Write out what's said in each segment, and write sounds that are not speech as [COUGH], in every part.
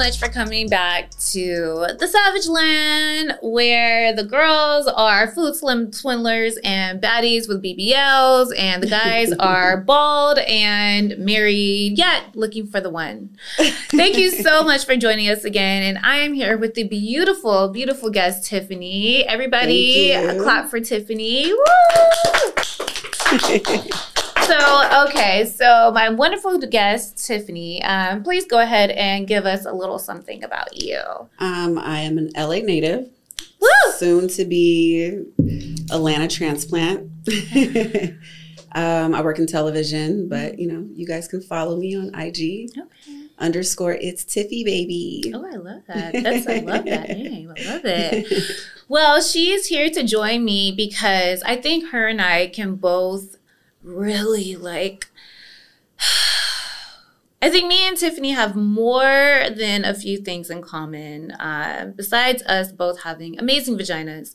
much for coming back to the Savage Land, where the girls are food slim swindlers and baddies with BBLs, and the guys [LAUGHS] are bald and married yet looking for the one. Thank you so [LAUGHS] much for joining us again, and I am here with the beautiful, beautiful guest Tiffany. Everybody, clap for Tiffany! [LAUGHS] so okay, so my wonderful guest Tiffany, um, please go ahead and give us a little something about you. Um, I am an LA native, Woo! soon to be Atlanta transplant. [LAUGHS] um, I work in television, but you know, you guys can follow me on IG. Okay. Underscore it's Tiffy baby. Oh, I love that. That's I love that [LAUGHS] name. I love it. Well, she is here to join me because I think her and I can both really like [SIGHS] I think me and Tiffany have more than a few things in common. Uh, besides us both having amazing vaginas,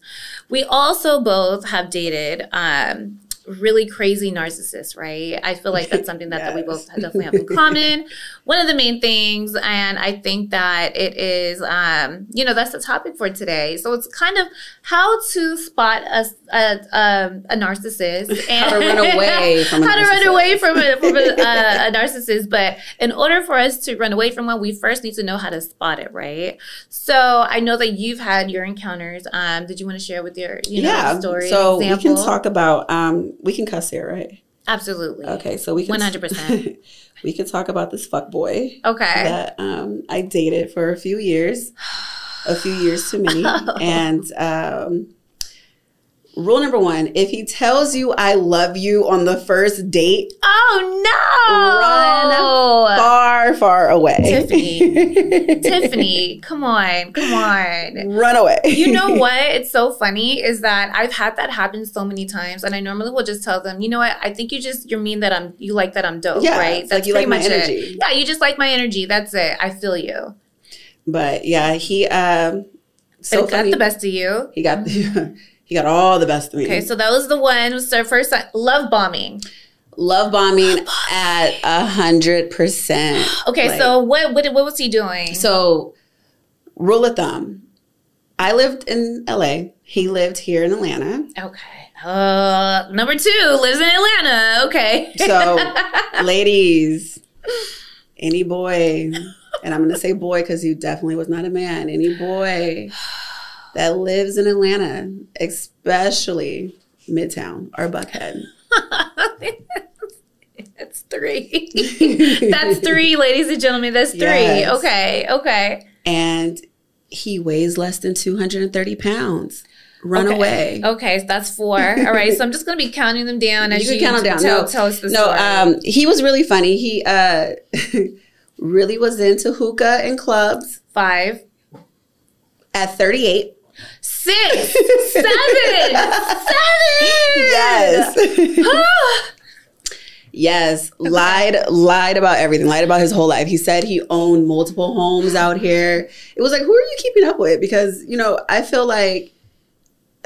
we also both have dated um, really crazy narcissist, right? I feel like that's something that, yes. that we both definitely have in [LAUGHS] common. One of the main things, and I think that it is, um, you know, that's the topic for today. So it's kind of how to spot a, a, um, a narcissist [LAUGHS] and how to run away [LAUGHS] from how to run away from a, from a, a, narcissist. But in order for us to run away from one, we first need to know how to spot it, right? So I know that you've had your encounters. Um, did you want to share with your, you know, yeah, story? So example? we can talk about. Um, we can cuss here, right? Absolutely. Okay, so we can one hundred percent. [LAUGHS] We can talk about this fuck boy. Okay. That um, I dated for a few years, a few years too many, [LAUGHS] and um, Rule number one: If he tells you "I love you" on the first date, oh no, run far, far away. Tiffany, [LAUGHS] Tiffany, come on, come on, run away. you know [LAUGHS] what? It's so funny is that I've had that happen so many times, and I normally will just tell them, you know what? I think you just you mean that I'm you like that I'm dope, yeah, right? That's like you like my energy. It. Yeah, you just like my energy. That's it. I feel you. But yeah, he um, so got the best of you. He got. The, [LAUGHS] He got all the best of me. Okay, so that was the one. Was our first love bombing. Love bombing, love bombing. at a hundred percent. [GASPS] Okay, like, so what, what what was he doing? So, rule of thumb. I lived in LA. He lived here in Atlanta. Okay. Uh, number two lives in Atlanta. Okay. so, [LAUGHS] ladies, any boy, and I'm going to say boy because he definitely was not a man. Any boy [SIGHS] [SIGHS] [SIGHS] that lives in Atlanta, especially Midtown or Buckhead. [LAUGHS] That's three. [LAUGHS] That's three, ladies and gentlemen. That's three. Yes. Okay, okay. And he weighs less than 230 pounds. Run okay. away. Okay, so that's four. All right, so I'm just gonna be counting them down [LAUGHS] as you, you count them down. Tell, no, tell us the no, story. Um, he was really funny. He uh, really was into hookah and clubs. Five. At 38 six, seven, seven. Yes. yes. Lied, lied about everything. Lied about his whole life. He said he owned multiple homes out here. It was like, who are you keeping up with? Because you know, I feel like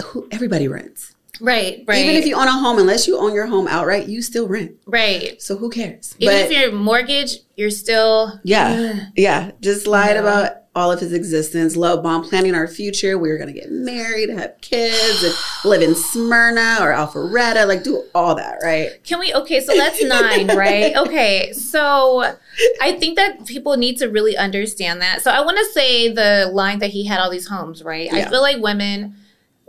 who, everybody rents. Right, right. Even if you own a home, unless you own your home outright, you still rent. Right. So who cares? Even but, if you're mortgage, you're still Yeah. [SIGHS] yeah. Just lied yeah. about all of his existence. Love bomb, planning our future. We were gonna get married, have kids, and live in Smyrna or Alpharetta, like do all that, right? Can we? Okay, so that's nine, [LAUGHS] right? Okay, so I think that people need to really understand that. So I want to say the line that he had all these homes, right? Yeah. I feel like women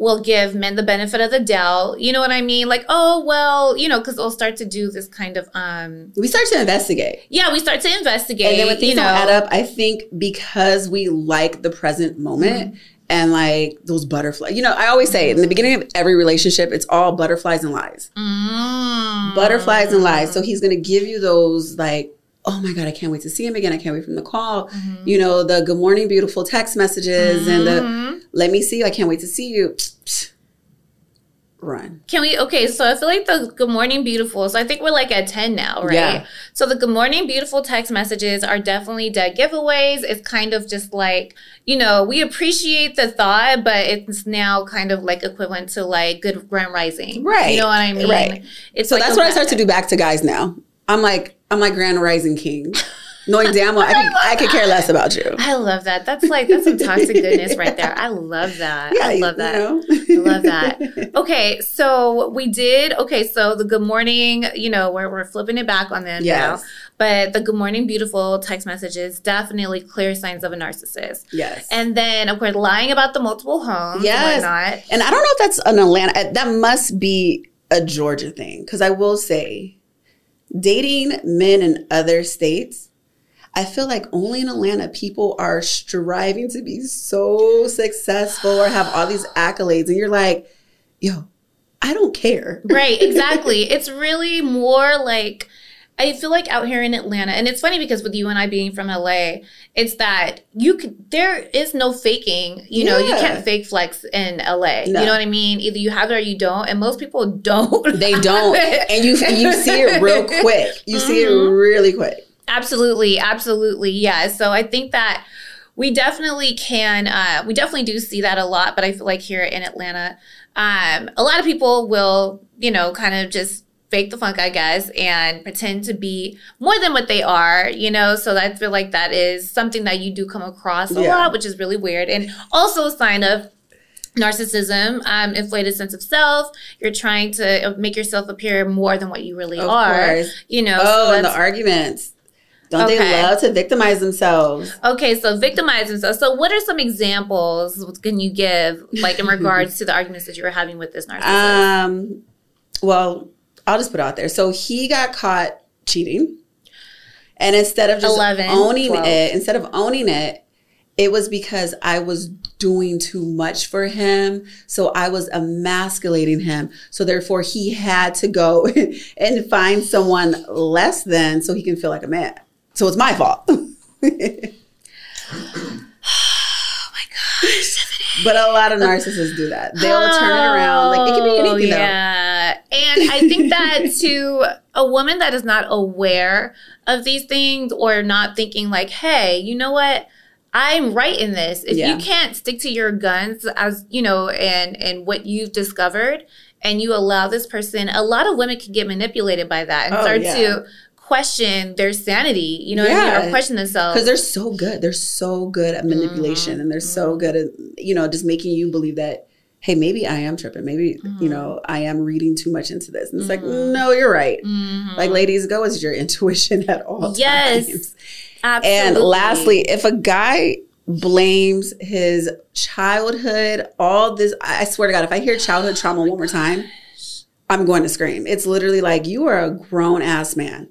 will give men the benefit of the doubt. You know what I mean? Like, oh well, you know, because they'll start to do this kind of um We start to investigate. Yeah, we start to investigate. And then when things you know, don't add up, I think because we like the present moment. Mm-hmm. And like those butterflies, you know, I always say in the beginning of every relationship, it's all butterflies and lies. Mm-hmm. Butterflies and lies. So he's gonna give you those like oh my god i can't wait to see him again. I can't wait from the call. Mm-hmm. you know the good morning beautiful text messages mm-hmm. and the mm-hmm. let me see you i can't wait to see you. Run. Can we okay so i feel like the good morning beautiful so i think we're like at 10 now right? Yeah. so the good morning beautiful text messages are definitely dead giveaways. It's kind of just like you know we appreciate the thought but it's now kind of like equivalent to like good grand rising. Right. you know what i mean? Right. It's so like that's what i start to do back to guys now. I'm like I'm like Grand Rising King. [LAUGHS] knowing damn well I could, I, I could care less about you. I love that. That's like that's some toxic goodness right there. I love that. Yeah, I love that. You know? I love that. [LAUGHS] Okay, so we did. Okay, so the good morning. You know, we're we're flipping it back on them Yes. now. But the good morning, beautiful text messages definitely clear signs of a narcissist. Yes. And then, of course, lying about the multiple homes. Yes. Whatnot. And I don't know if that's an Atlanta. That must be a Georgia thing because I will say, dating men in other states, I feel like only in Atlanta people are striving to be so successful or have all these accolades, and you're like, yo, I don't care. Right, [LAUGHS] exactly. it's really more like I feel like out here in Atlanta, and it's funny because with you and I being from LA, it's that you could there is no faking. You know, you can't fake flex in LA. No. You know what I mean? Either you have it or you don't, and most people don't. They [LAUGHS] don't, and you you see it real [LAUGHS] quick. You see it Mhm. really quick. Absolutely, absolutely, yeah. So I think that we definitely can. Uh, we definitely do see that a lot, but I feel like here in Atlanta, um, a lot of people will, you know, kind of just fake the funk, I guess, and pretend to be more than what they are. You know, so I feel like that is something that you do come across a Yeah. lot, which is really weird, and also a sign of narcissism um inflated sense of self you're trying to make yourself appear more than what you really Of are course. you know Oh, so and the arguments. Don't Okay. they love to victimize themselves? Okay, so victimize themselves. So, what are some examples can you give, like in [LAUGHS] regards to the arguments that you were having with this narcissist? Um, well, I'll just put it out there. So he got caught cheating, and instead of just 11, owning 12. it, instead of owning it, it was because I was doing too much for him. So I was emasculating him. So therefore, he had to go [LAUGHS] and find someone less than so he can feel like a man. So it's my fault. [LAUGHS] [SIGHS] oh my gosh. But a lot of narcissists do that. They'll turn it around. Like it can be Oh, anything though. Yeah. And I think that [LAUGHS] to a woman that is not aware of these things or not thinking like, hey, you know what? I'm right in this. If Yeah. you can't stick to your guns as, you know, and and what you've discovered and you allow this person, a lot of women can get manipulated by that and Oh, start yeah. to question their sanity, you know what I mean? Or question themselves. because they're so good. They're so good at mm-hmm. manipulation, and they're so mm-hmm. good at you know just making you believe that hey, maybe I am tripping. Maybe you know I am reading too much into this. And it's like, no, you're right. Mhm. Like, ladies, go with your [LAUGHS] intuition at all Yes. times. Absolutely. And lastly, if a guy blames his childhood, all this, I swear to God, if I hear childhood [GASPS] trauma one more time, I'm going to scream. It's literally like, you are a grown ass man.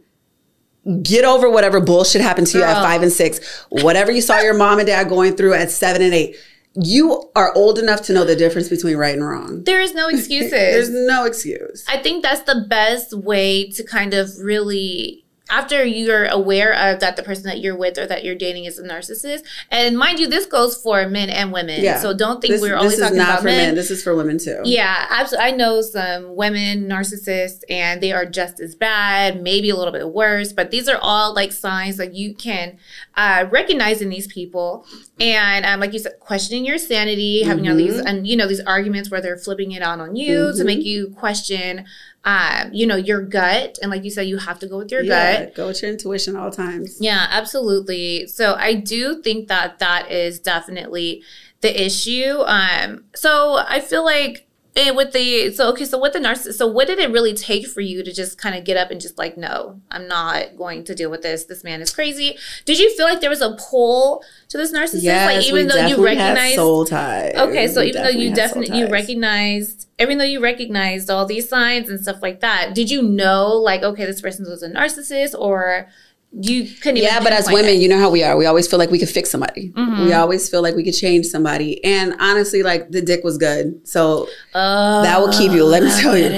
Get over whatever bullshit happened to you at five and six, whatever you saw your mom and dad going through at seven and eight. You are old enough to know the difference between right and wrong. there is no [LAUGHS] excuses. There's no excuse. I think that's the best way to kind of really after you're aware of that the person that you're with or that you're dating is a narcissist. And mind you, this goes for men and women. Yeah. So don't think This, we're is talking not about for men. men. This is for women too. Yeah, absolutely. I know some women narcissists and they are just as bad, maybe a little bit worse, but these are all like signs that you can uh, recognize in these people. And um, like you said, questioning your sanity, having all these, and you know, these arguments where they're flipping it out on you to Mhm. make you question, um, you know, your gut. And like you said, you have to go with your Yeah, gut. go with your intuition all times. Yeah, absolutely. So I do think that that is definitely the issue. Um, so I feel like eh, with the so okay, so with the narcissist, so what did it really take for you to just kind of get up and just like, no, I'm not going to deal with this. This man is crazy. Did you feel like there was a pull to this narcissist? Yes, like even though you recognized soul ties. Okay, so We even though you definitely you recognized, even though you recognized all these signs and stuff like that, did you know like okay, this person was a narcissist, or you couldn't even? Yeah, but as women, it? you know how we are. We always feel like we could fix somebody. Mhm. We always feel like we could change somebody. And honestly, like the dick was good. So Oh, That will keep you, let me tell you.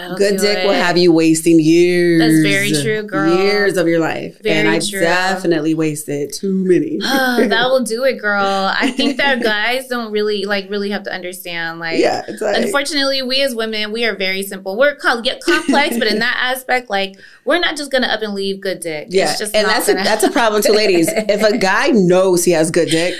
That'll good dick will have you wasting years. That's very true, girl. Years of your life. Very and I true. definitely wasted too many. Oh, [SIGHS] that [LAUGHS] will do it, girl. I think that [LAUGHS] guys don't really like really have to understand. Like, yeah, like, unfortunately, we as women, we are very simple. We're com- get complex, but in [LAUGHS] that aspect, like, we're not just gonna up and leave good dick. yeah, and that's a, that's a problem too, ladies. If a guy knows he has good dick,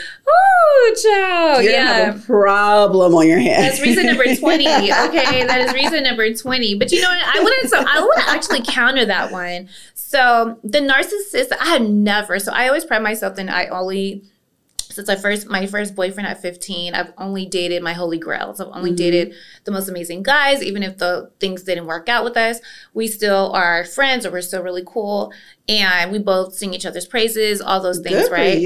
Woo, child. You yeah. have a problem on your hands. That's reason number [LAUGHS] 20. Okay, that is reason number 20. But you know what? I wouldn't so I would actually counter that one. So the narcissist, I had never, so I always pride myself in I only since I first my first boyfriend at 15, I've only dated my holy grails. I've only mm-hmm. dated the most amazing guys, even if the things didn't work out with us. We still are friends or we're still really cool. And we both sing each other's praises, all those things, Good right?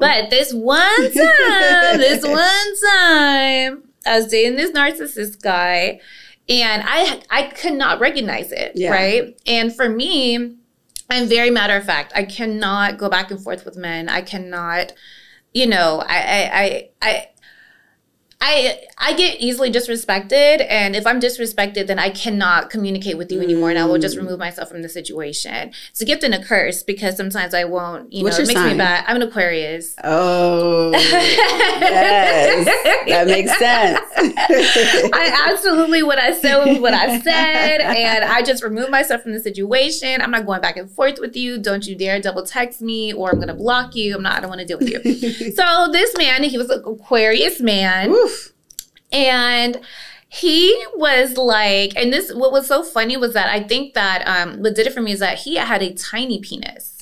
But this one [LAUGHS] time, this one time, I was dating this narcissist guy and I I could not recognize it, yeah. right? And for me, I'm very matter of fact. I cannot go back and forth with men. I cannot you know, I, I, I, I I get easily disrespected, and if I'm disrespected, then I cannot communicate with you anymore, and I will just mm. remove myself from the situation. It's a gift and a curse because sometimes I won't. You What's know, it makes sign? me bad. I'm an Aquarius. Oh, [LAUGHS] yes, that makes sense. [LAUGHS] I absolutely what I said was what I said, and I just remove myself from the situation. I'm not going back and forth with you. Don't you dare double text me, or I'm gonna block you. I'm not. I don't want to deal with you. [LAUGHS] so this man, he was an Aquarius man. Oof and he was like, and this, what was so funny was that I think that um, what did it for me is that he had a tiny penis.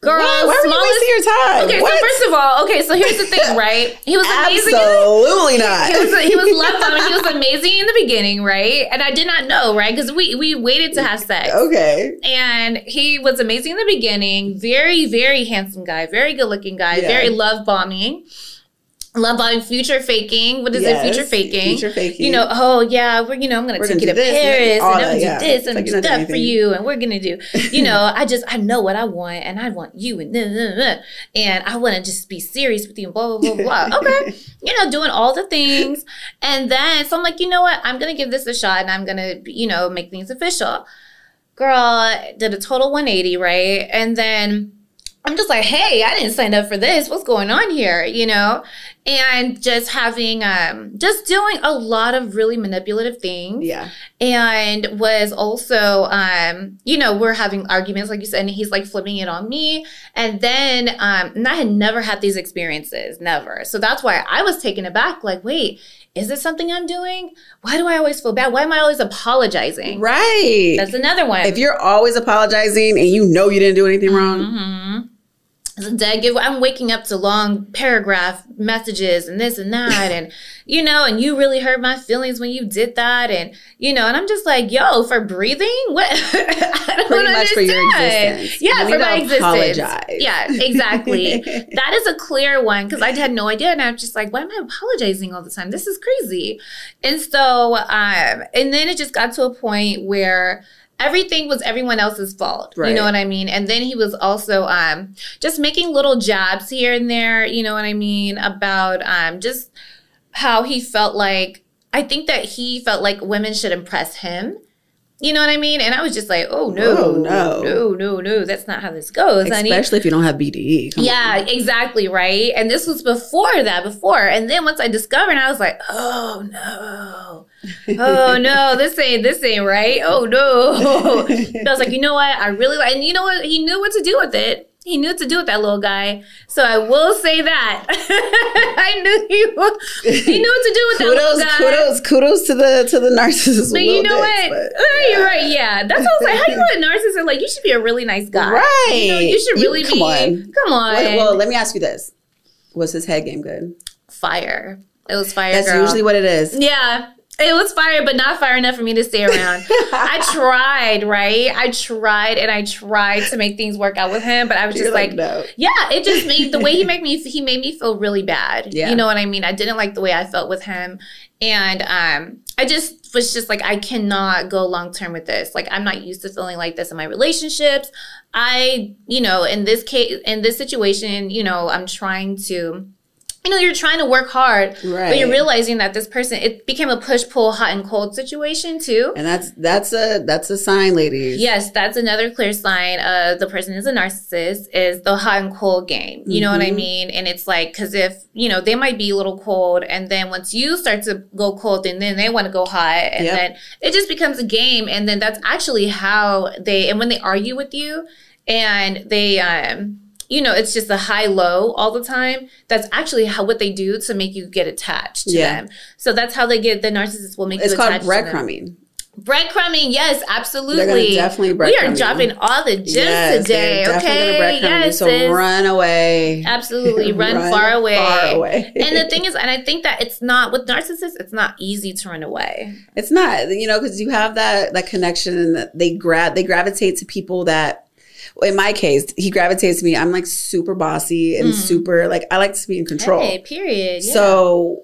Girl, Why are you wasting your time? Okay, what? so first of all, okay, so here's the thing, [LAUGHS] right? He was amazing. Absolutely not. He was he was [LAUGHS] love bombing. He was amazing in the beginning, right? And I did not know, right? Because we we waited to have sex. Okay. And he was amazing in the beginning. Very very handsome guy, very good looking guy, yeah. very love bombing love bombing, future faking. What is yes, it? Future faking. Future faking. You know, oh yeah, we're you know I'm gonna we're take gonna you to this, Paris and, I'm gonna yeah. do this and like do stuff for you, and we're gonna do. You know, [LAUGHS] I just I know what I want, and I want you, and blah, blah, blah, and I want to just be serious with you, and blah blah blah blah. okay, [LAUGHS] you know, doing all the things, and then so I'm like, you know what? I'm gonna give this a shot, and I'm gonna you know make things official. Girl did a total 180, right? And then I'm just like, hey, I didn't sign up for this. What's going on here? You know? And just having, um, just doing a lot of really manipulative things. Yeah. And was also, um, you know, we're having arguments, like you said, and he's like flipping it on me. And then, um, and I had never had these experiences, never. So that's why I was taken aback, like, wait, is this something I'm doing? Why do I always feel bad? Why am I always apologizing? Right. That's another one. If you're always apologizing and you know you didn't do anything wrong, mm-hmm give I'm waking up to long paragraph messages and this and that and [LAUGHS] you know and you really hurt my feelings when you did that and you know and I'm just like yo for breathing? What? [LAUGHS] I don't pretty much for your existence. Yeah for my existence. yeah exactly. [LAUGHS] That is a clear one because I had no idea and I'm just like why am I apologizing all the time? This is crazy. And so um and then it just got to a point where everything was everyone else's fault. Right. You know what I mean? And then he was also um, just making little jabs here and there, you know what I mean, about um, just how he felt like I think that he felt like women should impress him. You know what I mean? And I was just like, oh no, oh, no, no, no, no, that's not how this goes. Especially honey. if you don't have BDE. Come yeah, on. exactly, right. And this was before that, before. And then once I discovered, I was like, oh no, [LAUGHS] oh no, this ain't this ain't right. Oh no. [LAUGHS] I was like, you know what? I really like, and you know what? He knew what to do with it. He knew what to do with that little guy. So I will say that. [LAUGHS] I knew he, he knew what to do with kudos, that little guy. Kudos, kudos to the to the narcissist. But you know what? But, yeah. You're right. Yeah, that's what I was like. How you know a [LAUGHS] narcissist? Like you should be a really nice guy, right? You, know, you should really you, come be. On. Come on. Well, well, let me ask you this: Was his head game good? Fire. It was fire. That's girl. usually what it is. Yeah. It was fire, but not fire enough for me to stay around. [LAUGHS] I tried, right? I tried and I tried to make things work out with him, but I was just like, like no. yeah, it just made the way he [LAUGHS] made me he made me feel really bad. Yeah. You know what I mean? I didn't like the way I felt with him. And um I just was just like, I cannot go long term with this. Like, I'm not used to feeling like this in my relationships. I, you know, in this case, in this situation, you know, I'm trying to you know, you're trying to work hard, right. but you're realizing that this person it became a push pull hot and cold situation too. And that's that's a that's a sign, ladies. Yes, that's another clear sign of the person is a narcissist is the hot and cold game. You mm-hmm. know what I mm-hmm. mean? And it's like because if you know they might be a little cold, and then once you start to go cold, and then they want to go hot, and yep. then it just becomes a game. And then that's actually how they and when they argue with you, and they um you know, it's just a high low all the time. That's actually how what they do to make you get attached to Yeah. them. So that's how they get the narcissist will make It's you called attached to them. breadcrumbing. Breadcrumbing, yes, absolutely. Definitely breadcrumbing. We are dropping all the gems Yes, today. Okay, breadcrumb you, yes, so run away. absolutely [LAUGHS] run, Run far away. far away. and the thing is, and I think that it's not with narcissists. It's not easy to run away. It's not, you know, because you have that that connection, and that they grab they gravitate to people that. In my case, he gravitates to me. I'm like super bossy and super like I like to be in control. Hey, period. Yeah. So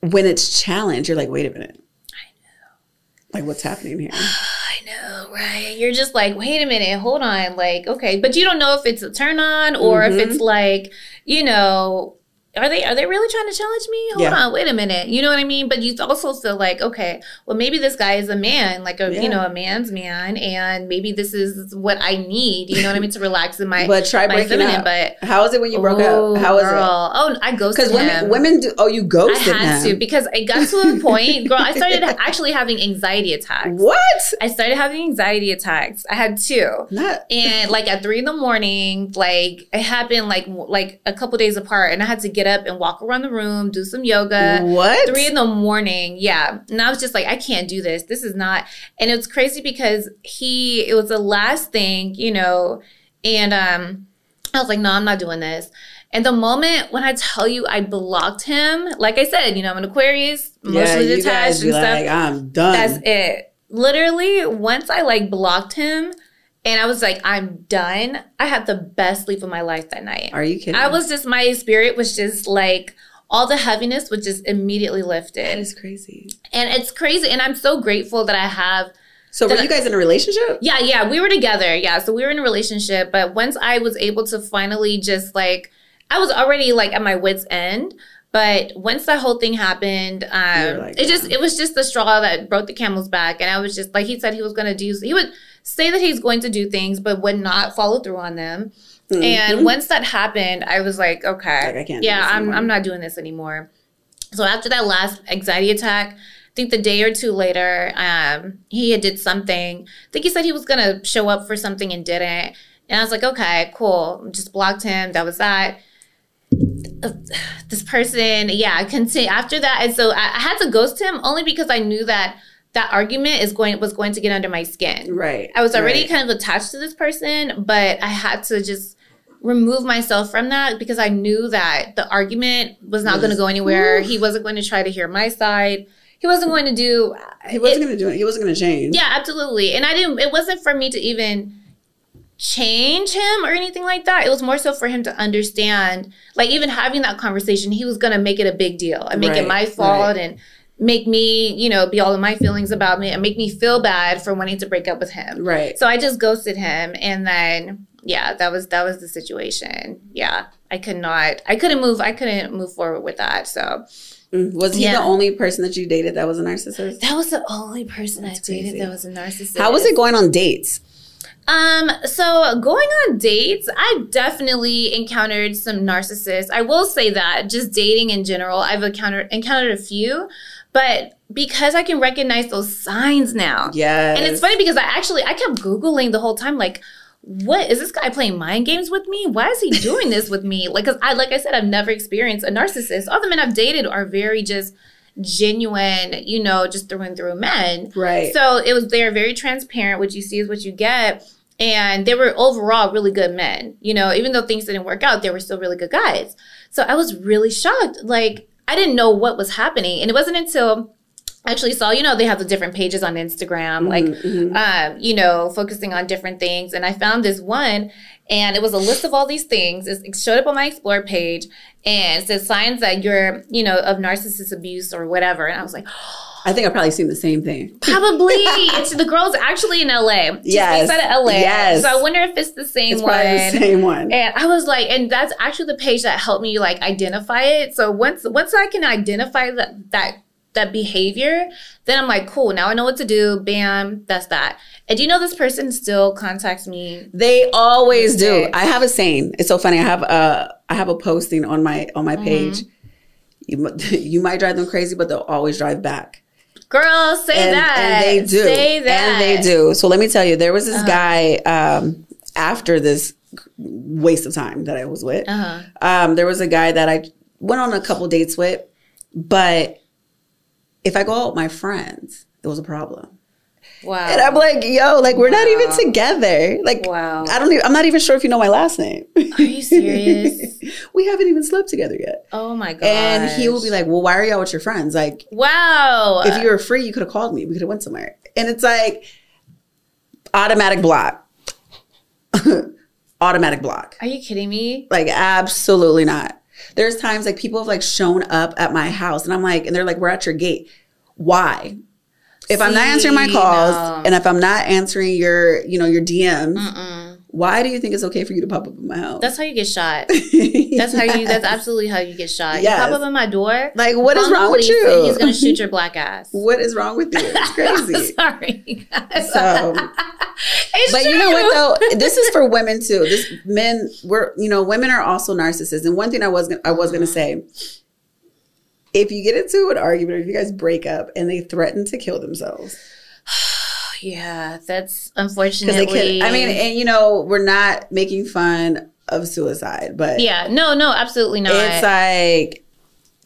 when it's challenged, you're like, wait a minute. I know. Like what's happening here? [SIGHS] I know, right? You're just like, wait a minute, hold on, like, okay, but you don't know if it's a turn on or if Mm-hmm. it's like, you know, are they are they really trying to challenge me? Hold Yeah. on, wait a minute. You know what I mean? But you also feel like, okay, well, maybe this guy is a man, like a Yeah. you know a man's man, and maybe this is what I need. You know what I mean to relax in my [LAUGHS] But try my breaking feminine. up. But How was it when you broke oh, up? How was it? Oh, I ghosted Because women, women do. Oh, you ghosted. I had him. to because it got to a [LAUGHS] point, girl. I started actually having anxiety attacks. What? I started having anxiety attacks. I had two. Not. And like at three in the morning, like it happened like like a couple days apart, and I had to get up and walk around the room, do some yoga. what? Three in the morning, yeah. And I was just like, I can't do this. This is not. And it's crazy because he, it was the last thing, you know, and um, I was like, no, I'm not doing this. And the moment when I tell you I blocked him, like I said, you know, I'm an Aquarius, emotionally you detached and stuff. like, I'm done. That's it. Literally, once I like blocked him and I was like, I'm done, I had the best sleep of my life that night. Are you kidding? I was just, my spirit was just like, all the heaviness was just immediately That lifted. is crazy. And it's crazy. And I'm so grateful that I have So were I- you guys in a relationship? yeah, yeah, we were together. Yeah, so we were in a relationship, but once I was able to finally just like, I was already like at my wits' end. But once that whole thing happened, um, like, it just it was just the straw that broke the camel's back, and I was just like he said he was going to do. He would say that he's going to do things, but would not follow through on them. And once that happened, I was like, okay, Mm-hmm. Like, yeah, I'm. I'm not doing this anymore. So after that last anxiety attack, I think the day or two later, um, he had did something. I think he said he was gonna show up for something and didn't. And I was like, okay, cool. Just blocked him. That was that. [SIGHS] This person, yeah, I continue after that, and so I, I had to ghost him only because I knew that that argument is going was going to get under my skin. Right. I was already right. kind of attached to this person, but I had to just remove myself from that because I knew that the argument was not going to go anywhere. He wasn't going to try to hear my side. He wasn't going to do. He wasn't going to do it. He wasn't going to change. Yeah, absolutely. And I didn't. It wasn't for me to even change him or anything like that. It was more so for him to understand. Like even having that conversation, he was going to make it a big deal and make it my fault right. and make me, you know, be all of my feelings about me and make me feel bad for wanting to break up with him. Right. So I just ghosted him and then yeah, that was that was the situation. Yeah. I could not I couldn't move I couldn't move forward with that. So Mm. Was he Yeah. the only person that you dated that was a narcissist? that was the only person I That's dated crazy. that was a narcissist. How was it going on dates? Um, so going on dates, I've definitely encountered some narcissists. I will say that just dating in general, I've encountered encountered a few, but because I can recognize those signs now. Yes. And it's funny because I actually I kept googling the whole time like what is this guy playing mind games with me? Why is he doing this with me? Like, cause I, like I said, I've never experienced a narcissist. All the men I've dated are very just genuine, you know, just through and through men. Right. So it was they're very transparent. What you see is what you get. And they were overall really good men. You know, even though things didn't work out, they were still really good guys. So I was really shocked. Like I didn't know what was happening. And it wasn't until I actually saw, you know, they have the different pages on Instagram, like, Mm-hmm, um, you know, focusing on different things. And I found this one, and it was a list of all these things. It showed up on my Explore page, and it says signs that you're, you know, of narcissist abuse or whatever. And I was like, I think I've probably seen the same thing. [LAUGHS] probably it's the girl's actually in LA. Yes. based out of LA. Yes. So I wonder if it's the same It's one. probably the same one. And I was like, and that's actually the page that helped me like identify it. So once once I can identify that that that behavior, then I'm like, cool. Now I know what to do. Bam, that's that. And do you know this person still contacts me? They always do. I have a saying. It's so funny. I have a I have a posting on my on Mm-hmm. my page. You [LAUGHS] you might drive them crazy, but they'll always drive back. Girl, say and, that. and they do Say that. and they do so let me tell you there was this guy um after this waste of time that I was with. Uh-huh. Um, there was a guy that I went on a couple dates with, but if I go out with my friends, it was a problem. Wow. And I'm like, yo, like we're not even together. Like, Wow. I don't even. I'm not even sure if you know my last name. Are you [LAUGHS] serious? we haven't even slept together yet. oh my god. And he will be like, well, why are you out with your friends? Like, Wow. if you were free, you could have called me. We could have went somewhere. And it's like automatic block. [LAUGHS] automatic block. Are you kidding me? Like absolutely not. There's times like people have like shown up at my house and I'm like, and they're like, we're at your gate. Why? If I'm not answering my calls no. and if I'm not answering your, you know, your DMs, Mm-mm. why do you think it's okay for you to pop up in my house? That's how you get shot. [LAUGHS] That's how you. That's absolutely how you get shot. Yes. You pop up in my door. like, what is wrong with you? He's gonna shoot your black ass. [LAUGHS] what is wrong with you? It's [LAUGHS] crazy. Sorry. guys. So, It's but you know what though? This is for women too. This men, we're you know, women are also narcissists. And one thing I was gonna, I was gonna mm-hmm. say, if you get into an argument or if you guys break up and they threaten to kill themselves, [SIGHS] Yeah, that's unfortunately. can. I mean, and you know, we're not making fun of suicide, but yeah, no, no, absolutely not. it's like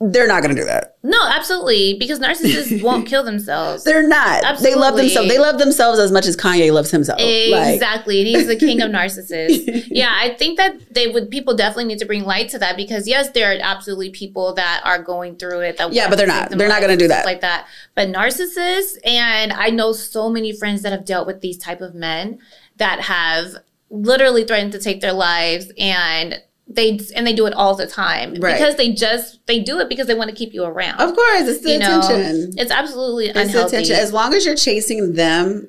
they're not gonna do that. no, absolutely, because narcissists [LAUGHS] won't kill themselves. They're not. Absolutely. They love themselves. They love themselves as much as Kanye loves himself. Like, Exactly. He's the king of [LAUGHS] narcissists. yeah, I think that they would people definitely need to bring light to that because yes, there are absolutely people that are going through it that Yeah, but they're not. They're not gonna do that. like that. But narcissists, and I know so many friends that have dealt with these type of men that have literally threatened to take their lives and they and they do it all the time Right. because they just they do it because they want to keep you around. of course, it's the you know, attention. it's absolutely It's unhealthy. attention. As long as you're chasing them,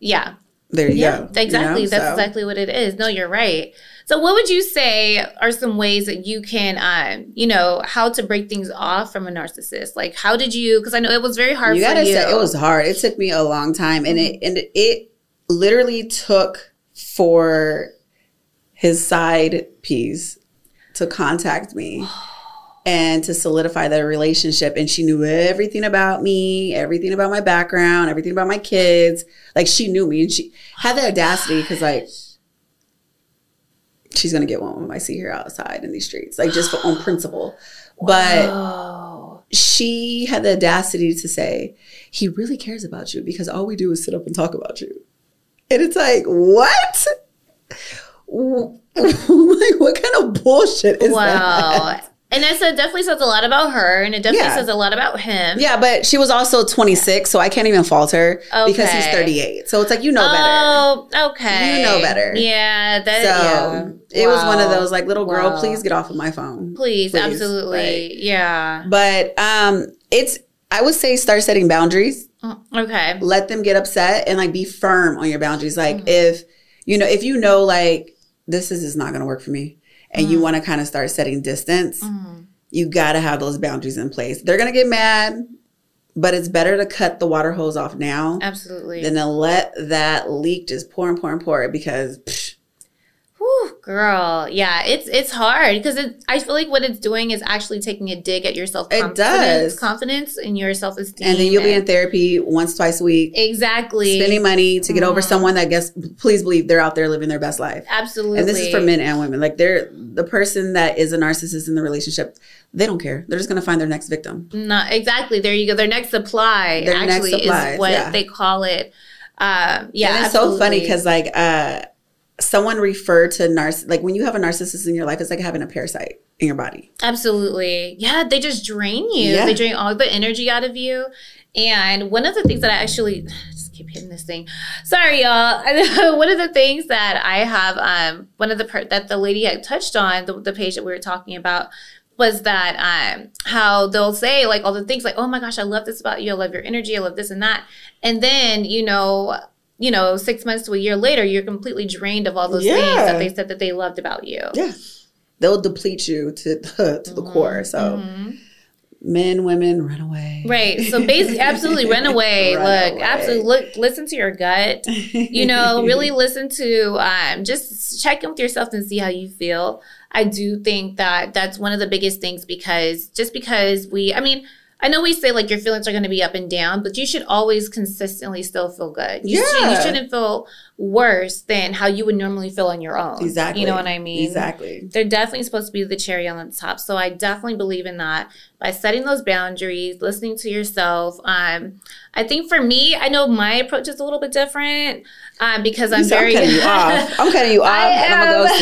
yeah, there you Yeah, go. exactly. You know? That's So- exactly what it is. No, you're right. So, what would you say are some ways that you can, um, you know, how to break things off from a narcissist? Like, how did you? Because I know it was very hard you for gotta you. say it was hard. It took me a long time, and it and it literally took for his side piece to contact me [SIGHS] and to solidify that relationship. And she knew everything about me, everything about my background, everything about my kids. Like she knew me, and she had the audacity because like. She's gonna get one when I see her outside in these streets, like just on principle. [GASPS] But oh, she had the audacity to say, he really cares about you because all we do is sit up and talk about you. And it's like, what? [LAUGHS] like, what kind of bullshit is that? wow. that? And it said, definitely says a lot about her, and it definitely Yeah. says a lot about him. Yeah, but she was also 26, so I can't even fault her because he's 38. So it's like, you know better. Oh, okay. You know better. Yeah, that. So yeah. it was one of those like, little girl, Wow. please get off of my phone. Please, Please, absolutely. right. Yeah. But um, it's, I would say start setting boundaries. Mm, Okay. let them get upset and like be firm on your boundaries. Like Mm-hmm. if you know, if you know like this is, is not gonna work for me and Mm-hmm. you want to kind of start setting distance, Mm. you gotta have those boundaries in place. They're gonna get mad, but it's better to cut the water hose off now Absolutely. than to let that leak just pour and pour and pour because psh, Whew, girl, yeah, it's it's hard because it. I feel like what it's doing is actually taking a dig at your self. It does. confidence and your self esteem, and then you'll be in therapy once, twice a week. exactly Spending money to get over Mhm. someone that gets please believe they're out there living their best life. Absolutely, And this is for men and women. Like they're the person that is a narcissist in the relationship, they don't care. They're just gonna find their next victim. Not exactly. There you go. Their next supply Their next actually supplies, is what yeah. they call it. Um, yeah, and it's so funny because like uh someone referred to narciss like when you have a narcissist in your life, it's like having a parasite in your body. Absolutely. Yeah, they just drain you. Yeah. They drain all the energy out of you. And one of the things that I actually [SIGHS] just keep hitting this thing. Sorry, y'all. [LAUGHS] one of the things that I have, um, one of the per- that the lady had touched on the, the page that we were talking about was that um how they'll say like all the things like oh my gosh I love this about you I love your energy I love this and that and then you know you know six months to a year later you're completely drained of all those things that they said that they loved about you. Yeah. They'll deplete you to the, [LAUGHS] to the core. So Mhm. men, women, run away. Right. So basically, [LAUGHS] absolutely run away. Run look, away. absolutely look. Listen to your gut. You know, [LAUGHS] really listen to. Um, just check in with yourself and see how you feel. I do think that that's one of the biggest things because just because we, I mean. I know we say like your feelings are going to be up and down, but you should always consistently still feel good. You, Yeah. should, you shouldn't feel worse than how you would normally feel on your own. Exactly. You know what I mean? Exactly. They're definitely supposed to be the cherry on the top. So I definitely believe in that by setting those boundaries, listening to yourself. Um, I think for me, I know my approach is a little bit different um, because I'm So I'm very. cutting you off. [LAUGHS] I'm cutting you off, I'm gonna ghost.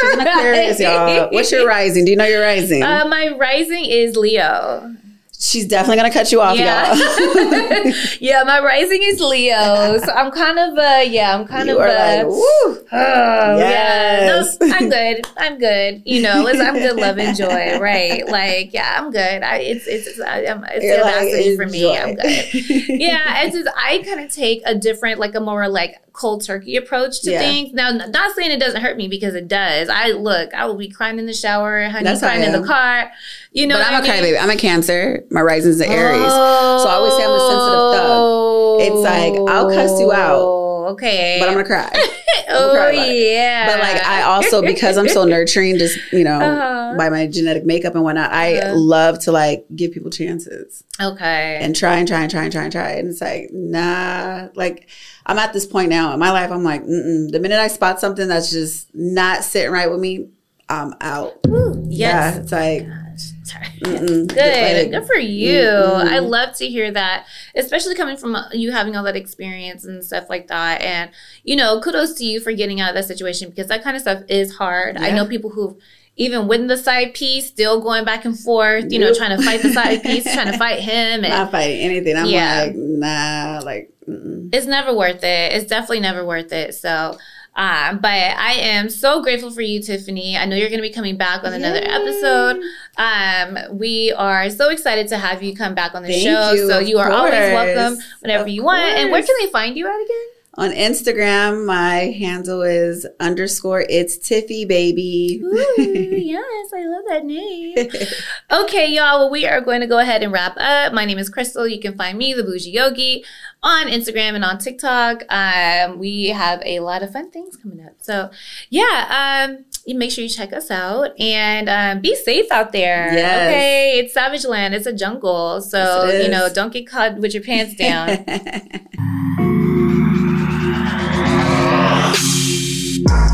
She's an Aquarius, y'all. What's your rising? Do you know your rising? Uh, my rising is Leo. She's definitely gonna cut you off, Yeah. y'all. [LAUGHS] yeah, my rising is Leo. So I'm kind of uh yeah, I'm kind you of are uh like, woo. [SIGHS] Oh, Yes. yeah. No, I'm good. I'm good. You know, I'm good, love, and joy, [LAUGHS] right? Like, yeah, I'm good. I, it's it's it's, I, I'm, it's like, for me. I'm good. Yeah, it's just I kind of take a different, like a more like cold turkey approach to Yeah. things. Now, not saying it doesn't hurt me because it does. I look, I will be crying in the shower, honey, That's crying in the car. You know, but I'm a I mean? crybaby. I'm a Cancer. My rising's an Aries. So I always say I'm a sensitive thug. It's like, I'll cuss you out, Oh, Okay, But I'm gonna cry. [LAUGHS] oh cry about it. yeah. But like I also because I'm so [LAUGHS] nurturing, just you know, Uh-huh. By my genetic makeup and whatnot, I Uh-huh. love to like give people chances okay. and try and try and try and try and try. And it's like, nah, like I'm at this point now in my life. I'm like, Mm-mm. the minute I spot something that's just not sitting right with me, I'm out. Woo, Yeah, it's like, Sorry. mm-mm. [LAUGHS] Good. Good for you. Mm-mm. I love to hear that, especially coming from uh, you having all that experience and stuff like that. And, you know, kudos to you for getting out of that situation because that kind of stuff is hard. I know people who even with the side piece, still going back and forth, you know, trying to fight the side piece, trying to fight him. [LAUGHS] And not fighting anything. I'm Yeah. like, nah, like, mm-mm. it's never worth it. It's definitely never worth it. So, um, but I am so grateful for you, Tiffany. I know you're going to be coming back on another episode. Um, we are so excited to have you come back on the Thank show. you, so you are always welcome whenever Of you want. And where can they find you at again? On Instagram, my handle is underscore it's Tiffy baby. Ooh, [LAUGHS] yes, I love that name. [LAUGHS] Okay, y'all. Well, we are going to go ahead and wrap up. My name is Crystal. You can find me, the Bougie Yogi, on Instagram and on TikTok. Um, we have a lot of fun things coming up. So, yeah, um, you make sure you check us out and um, be safe out there. Yes. Okay, it's Savage Land. It's a jungle, so Yes, you know, don't get caught with your pants [LAUGHS] down. you.